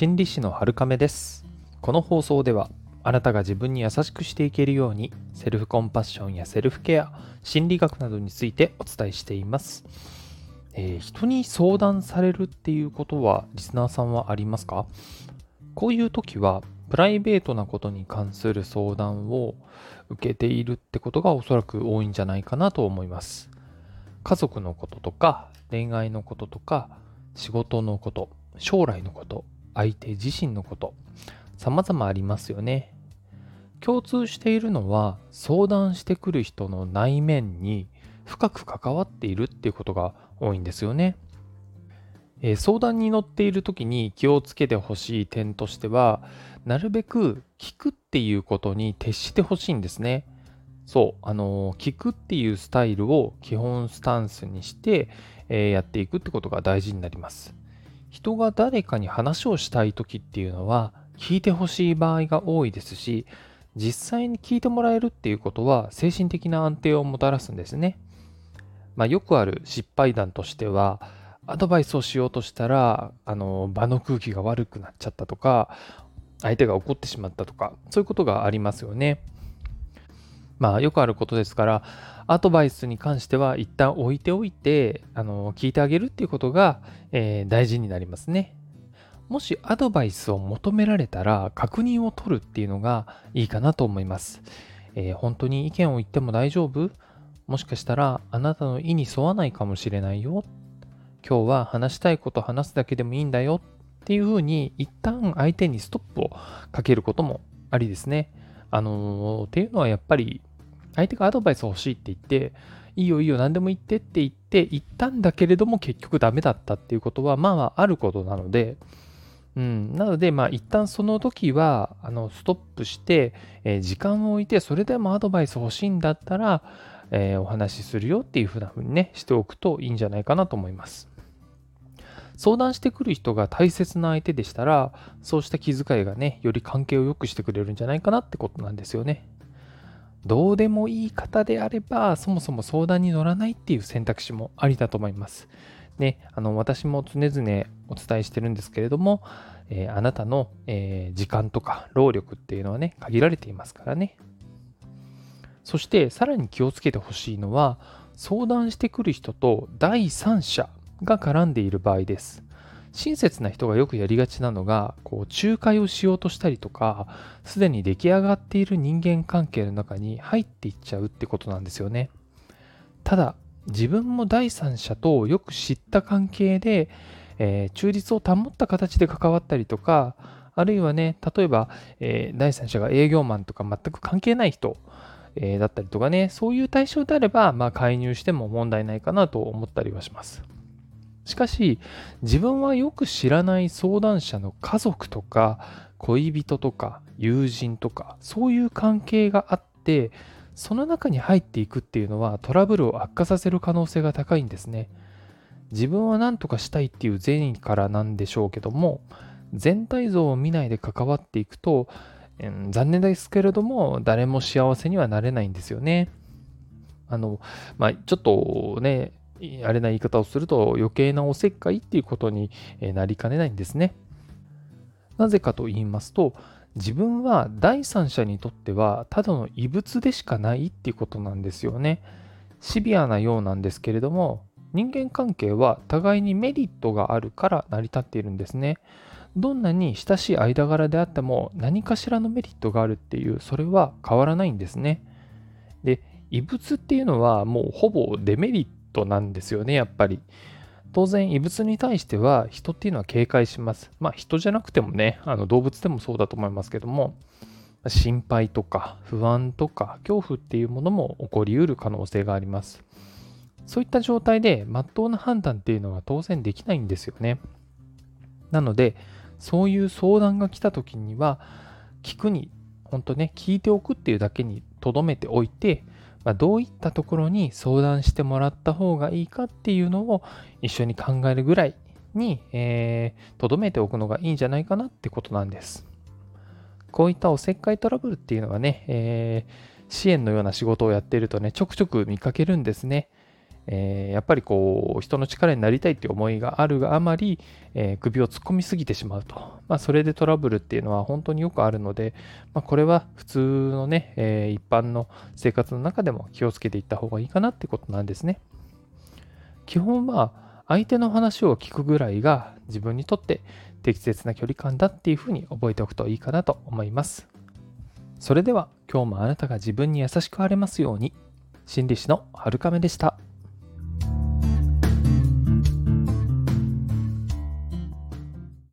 心理師の春亀です。この放送ではあなたが自分に優しくしていけるようにセルフコンパッションやセルフケア心理学などについてお伝えしています、えー、人に相談されるっていうことはリスナーさんはありますか？こういう時はプライベートなことに関する相談を受けているってことがおそらく多いんじゃないかなと思います。家族のこととか恋愛のこととか仕事のこと将来のこと相手自身のこと。様々ありますよね。共通しているのは相談してくる人の内面に深く関わっているっていうことが多いんですよね、えー、相談に乗っている時に気をつけてほしい点としてはなるべく聞くっていうことに徹してほしいんですね。そう、あのー、聞くっていうスタイルを基本スタンスにして、えー、やっていくってことが大事になります。人が誰かに話をしたい時っていうのは聞いてほしい場合が多いですし実際に聞いてもらえるっていうことは精神的な安定をもたらすんですね。まあ、よくある失敗談としてはアドバイスをしようとしたらあの場の空気が悪くなっちゃったとか相手が怒ってしまったとかそういうことがありますよね。まあよくあることですからアドバイスに関しては一旦置いておいて、あの、聞いてあげるっていうことが、えー、大事になりますね。もしアドバイスを求められたら確認を取るっていうのがいいかなと思います。えー、本当に意見を言っても大丈夫？もしかしたらあなたの意に沿わないかもしれないよ。今日は話したいこと話すだけでもいいんだよっていうふうに一旦相手にストップをかけることもありですね。あのー、っていうのはやっぱり相手がアドバイス欲しいって言って、いいよいいよ何でも言ってって言って言ったんだけれども結局ダメだったっていうことはまあまああることなので、うん、なのでまあ一旦その時はあのストップして、えー、時間を置いてそれでもアドバイス欲しいんだったら、えー、お話しするよっていうふうな風にねしておくといいんじゃないかなと思います。相談してくる人が大切な相手でしたらそうした気遣いがねより関係を良くしてくれるんじゃないかなってことなんですよね。どうでもいい方であれば、そもそも相談に乗らないっていう選択肢もありだと思います。ね、あの私も常々お伝えしてるんですけれども、えー、あなたの、えー、時間とか労力っていうのはね、限られていますからね。そしてさらに気をつけてほしいのは、相談してくる人と第三者が絡んでいる場合です。親切な人がよくやりがちなのが、こう、仲介をしようとしたりとか、すでに出来上がっている人間関係の中に入っていっちゃうってことなんですよね。ただ、自分も第三者とよく知った関係で、えー、中立を保った形で関わったりとか、あるいはね、例えば、えー、第三者が営業マンとか全く関係ない人、えー、だったりとかね、そういう対象であれば、まあ、介入しても問題ないかなと思ったりはします。しかし、自分はよく知らない相談者の家族とか、恋人とか、友人とか、そういう関係があって、その中に入っていくっていうのはトラブルを悪化させる可能性が高いんですね。自分は何とかしたいっていう善意からなんでしょうけども、全体像を見ないで関わっていくと、うん、残念ですけれども、誰も幸せにはなれないんですよね。あの、まあ、ちょっとね、あれな言い方をすると余計なおせっかいっていうことになりかねないんですね。なぜかと言いますと、自分は第三者にとってはただの異物でしかないっていうことなんですよね。シビアなようなんですけれども、人間関係は互いにメリットがあるから成り立っているんですね。どんなに親しい間柄であっても何かしらのメリットがあるっていう、それは変わらないんですね。で、異物っていうのはもうほぼデメリットなんですよね、やっぱり。当然、異物に対しては人っていうのは警戒します。まあ人じゃなくてもね、あの動物でもそうだと思いますけども、心配とか不安とか恐怖っていうものも起こりうる可能性があります。そういった状態で真っ当な判断っていうのは当然できないんですよね。なので、そういう相談が来た時には、聞くに、本当ね、聞いておくっていうだけにとどめておいて、まあ、どういったところに相談してもらった方がいいかっていうのを一緒に考えるぐらいにとど、えー、めておくのがいいんじゃないかなってことなんです。こういったおせっかいトラブルっていうのはね、えー、支援のような仕事をやっているとね、ちょくちょく見かけるんですね。えー、やっぱりこう人の力になりたいっていう思いがあるがあまり、えー、首を突っ込みすぎてしまうと、まあ、それでトラブルっていうのは本当によくあるので、まあ、これは普通のね、えー、一般の生活の中でも気をつけていった方がいいかなってことなんですね。基本は相手の話を聞くぐらいが自分にとって適切な距離感だっていうふうに覚えておくといいかなと思います。それでは今日もあなたが自分に優しくあれますように心理師の春亀でした。